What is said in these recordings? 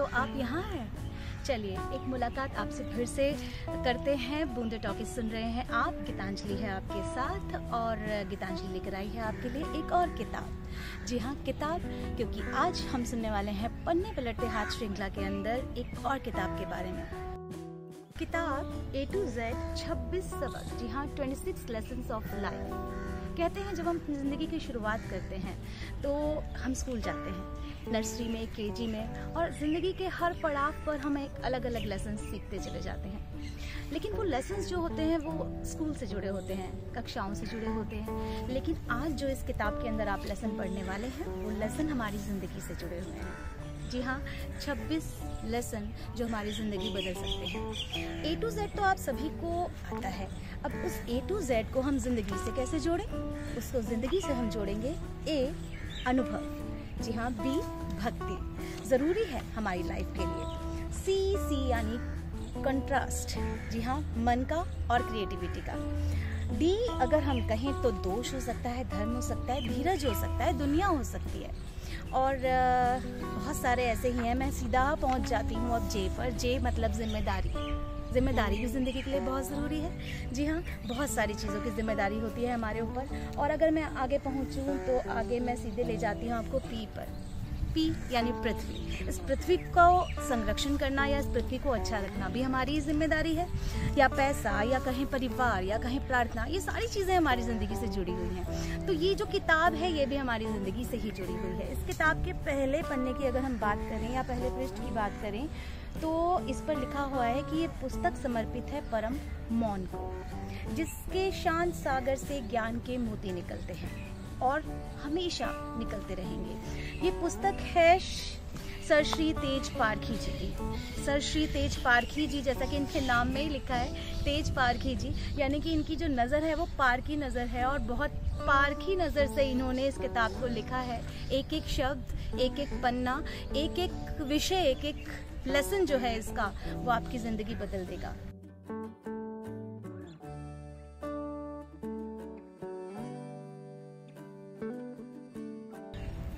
तो आप यहाँ हैं। चलिए एक मुलाकात आपसे फिर से करते हैं। बूंदे टॉकी सुन रहे हैं आप। गीतांजलि है आपके साथ और गीतांजलि लेकर आई है आपके लिए एक और किताब। जी हाँ किताब क्योंकि आज हम सुनने वाले हैं पन्ने पलटते हाथ श्रृंखला के अंदर एक और किताब के बारे में। किताब ए टू जेड छब्बीस सबक। जी हाँ twenty six lesson of life कहते हैं, जब हम ज़िंदगी की शुरुआत करते हैं तो हम स्कूल जाते हैं, नर्सरी में, केजी में, और ज़िंदगी के हर पड़ाव पर हम एक अलग अलग लेसन सीखते चले जाते हैं। लेकिन वो लेसन्स जो होते हैं, वो स्कूल से जुड़े होते हैं, कक्षाओं से जुड़े होते हैं। लेकिन आज जो इस किताब के अंदर आप लेसन पढ़ने वाले हैं, वो लेसन हमारी ज़िंदगी से जुड़े हुए हैं। जी हाँ 26 लेसन जो हमारी ज़िंदगी बदल सकते हैं। ए टू जेड तो आप सभी को आता है। अब उस ए टू जेड को हम ज़िंदगी से कैसे जोड़ें? उसको ज़िंदगी से हम जोड़ेंगे ए अनुभव। जी हाँ बी भक्ति। ज़रूरी है हमारी लाइफ के लिए। सी सी यानी कंट्रास्ट जी हाँ मन का और क्रिएटिविटी का। डी अगर हम कहें तो दोष हो सकता है, धर्म हो सकता है, धीरज हो सकता है, दुनिया हो सकती है। और बहुत सारे ऐसे ही हैं। मैं सीधा पहुँच जाती हूँ अब जे पर। जे मतलब ज़िम्मेदारी। ज़िम्मेदारी भी ज़िंदगी के लिए बहुत ज़रूरी है। जी हाँ बहुत सारी चीज़ों की ज़िम्मेदारी होती है हमारे ऊपर। और अगर मैं आगे पहुँचूँ तो आगे मैं सीधे ले जाती हूँ आपको पी पर। पी यानी पृथ्वी। इस पृथ्वी को संरक्षण करना या इस पृथ्वी को अच्छा रखना भी हमारी ज़िम्मेदारी है। या पैसा, या कहीं परिवार, या कहीं प्रार्थना, ये सारी चीज़ें हमारी ज़िंदगी से जुड़ी हुई हैं। तो ये जो किताब है, ये भी हमारी ज़िंदगी से ही जुड़ी हुई है। इस किताब के पहले पन्ने की अगर हम बात करें, या पहले पृष्ठ की बात करें तो इस पर लिखा हुआ है कि ये पुस्तक समर्पित है परम मौन को, जिसके शांत सागर से ज्ञान के मोती निकलते हैं। और हमेशा निकलते रहेंगे। ये पुस्तक है सर श्री तेज पारखी जी की। सर श्री तेज पारखी जी, जैसा कि इनके नाम में ही लिखा है, तेज पारखी जी, यानी कि इनकी जो नज़र है वो पार की नज़र है और बहुत पारखी नज़र से इन्होंने इस किताब को लिखा है। एक एक शब्द एक एक पन्ना एक एक विषय एक एक लेसन जो है इसका वो आपकी ज़िंदगी बदल देगा।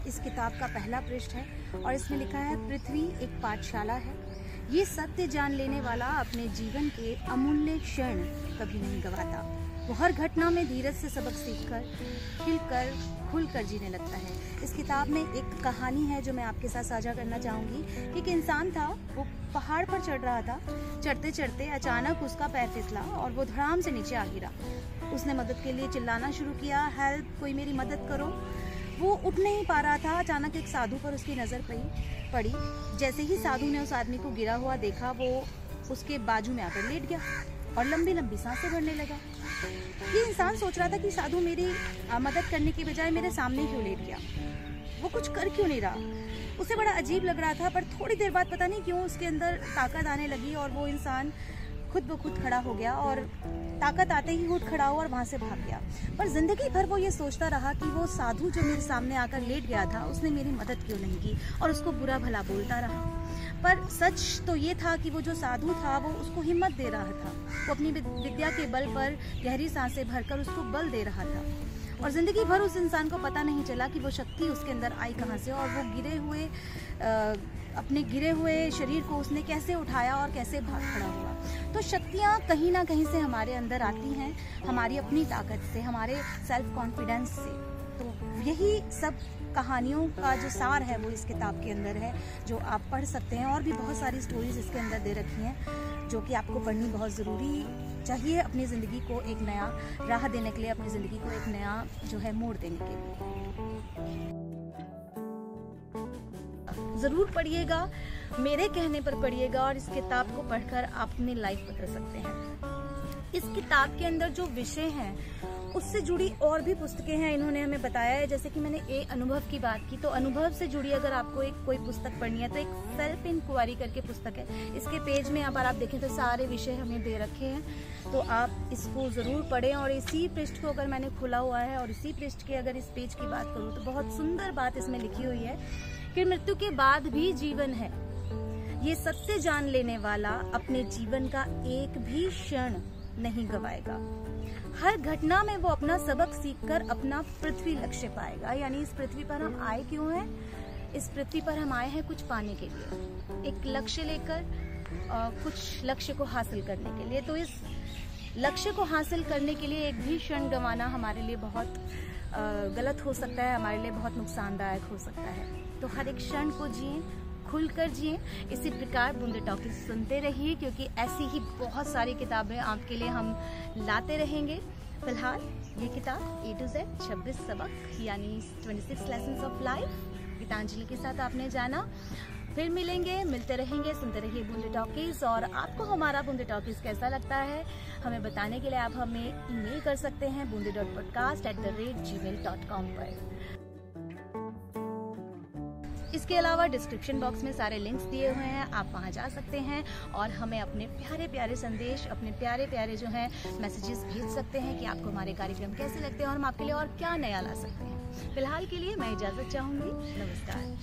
इस किताब का पहला पृष्ठ है और इसमें लिखा है, पृथ्वी एक पाठशाला है। ये सत्य जान लेने वाला अपने जीवन के अमूल्य क्षण कभी नहीं गवाता। वो हर घटना में धीरज से सबक सीखकर, खिलकर, खुलकर जीने लगता है। इस किताब में एक कहानी है जो मैं आपके साथ साझा करना चाहूँगी एक इंसान था, वो पहाड़ पर चढ़ रहा था। चढ़ते चढ़ते अचानक उसका पैर फिसला और वो धड़ाम से नीचे आ गिरा। उसने मदद के लिए चिल्लाना शुरू किया, हेल्प, कोई मेरी मदद करो। वो उठ नहीं पा रहा था। अचानक एक साधु पर उसकी नज़र पड़ी पड़ी। जैसे ही साधु ने उस आदमी को गिरा हुआ देखा, वो उसके बाजू में आकर लेट गया और लंबी लंबी साँसें भरने लगा। ये इंसान सोच रहा था कि साधु मेरी मदद करने की बजाय मेरे सामने क्यों लेट गया। वो कुछ कर क्यों नहीं रहा? उसे बड़ा अजीब लग रहा था, पर थोड़ी देर बाद पता नहीं क्यों उसके अंदर ताकत आने लगी और वो इंसान खुद ब खुद खड़ा हो गया और ताकत आते ही उठ खड़ा हुआ और वहाँ से भाग गया। पर ज़िंदगी भर वो ये सोचता रहा कि वो साधु जो मेरे सामने आकर लेट गया था, उसने मेरी मदद क्यों नहीं की और उसको बुरा भला बोलता रहा। पर सच तो ये था कि वो जो साधु था, वो उसको हिम्मत दे रहा था। वो अपनी विद्या के बल पर गहरी साँसें भरकर उसको बल दे रहा था। और ज़िंदगी भर उस इंसान को पता नहीं चला कि वो शक्ति उसके अंदर आई कहाँ से और वो गिरे हुए अपने गिरे हुए शरीर को उसने कैसे उठाया और कैसे भाग खड़ा हुआ। तो शक्तियाँ कहीं ना कहीं से हमारे अंदर आती हैं, हमारी अपनी ताकत से, हमारे सेल्फ कॉन्फिडेंस से। तो यही सब कहानियों का जो सार है वो इस किताब के अंदर है, जो आप पढ़ सकते हैं और भी बहुत सारी स्टोरीज इसके अंदर दे रखी हैं, जो कि आपको पढ़नी बहुत ज़रूरी चाहिए अपनी ज़िंदगी को एक नया राह देने के लिए, अपनी ज़िंदगी को एक नया जो है मोड़ देने के लिए। ज़रूर पढ़िएगा, मेरे कहने पर पढ़िएगा और इस किताब को पढ़कर आप अपनी लाइफ बदल सकते हैं। इस किताब के अंदर जो विषय हैं उससे जुड़ी और भी पुस्तकें हैं, इन्होंने हमें बताया है। जैसे कि मैंने ए, अनुभव की बात की तो अनुभव से जुड़ी अगर आपको एक, कोई पुस्तक पढ़नी है तो एक सेल्फ इंक्वायरी करके पुस्तक है। इसके पेज में अगर आप देखें तो सारे विषय हमें दे रखे हैं। तो आप इसको ज़रूर पढ़ें और इसी पृष्ठ को अगर मैंने खुला हुआ है और इसी पृष्ठ के अगर इस पेज की बात करूँ तो बहुत सुंदर बात इसमें लिखी हुई है कि मृत्यु के बाद भी जीवन है। ये सत्य जान लेने वाला अपने जीवन का एक भी क्षण नहीं गवाएगा। हर घटना में वो अपना सबक सीखकर अपना पृथ्वी लक्ष्य पाएगा। यानी इस पृथ्वी पर हम आए क्यों हैं? इस पृथ्वी पर हम आए हैं कुछ पाने के लिए। एक लक्ष्य लेकर कुछ लक्ष्य को हासिल करने के लिए। तो इस लक्ष्य को हासिल करने के लिए एक भी क्षण गंवाना हमारे लिए बहुत गलत हो सकता है, हमारे लिए बहुत नुकसानदायक हो सकता है। तो हर एक क्षण को जिए। खुलकर जिए। इसी प्रकार बूंदे टॉकीज सुनते रहिए, क्योंकि ऐसी ही बहुत सारी किताबें आपके लिए हम लाते रहेंगे। फ़िलहाल, ये किताब ए टू जेड छब्बीस सबक, यानी twenty six lesson of life Gitanjali के साथ आपने जाना। फिर मिलेंगे, मिलते रहेंगे, सुनते रहिए बूंदे टॉकीज, और आपको हमारा बूंदे टॉकीज कैसा लगता है, हमें बताने के लिए आप हमें ईमेल कर सकते हैं Boonde dot podcast at the rate gmail dot com पर। इसके अलावा डिस्क्रिप्शन बॉक्स में सारे लिंक्स दिए हुए हैं, आप वहाँ जा सकते हैं और हमें अपने प्यारे प्यारे संदेश, अपने प्यारे प्यारे जो हैं मैसेजेस भेज सकते हैं कि आपको हमारे कार्यक्रम कैसे लगते हैं और हम आपके लिए और क्या नया ला सकते हैं। फ़िलहाल के लिए मैं इजाज़त चाहूँगी। नमस्कार।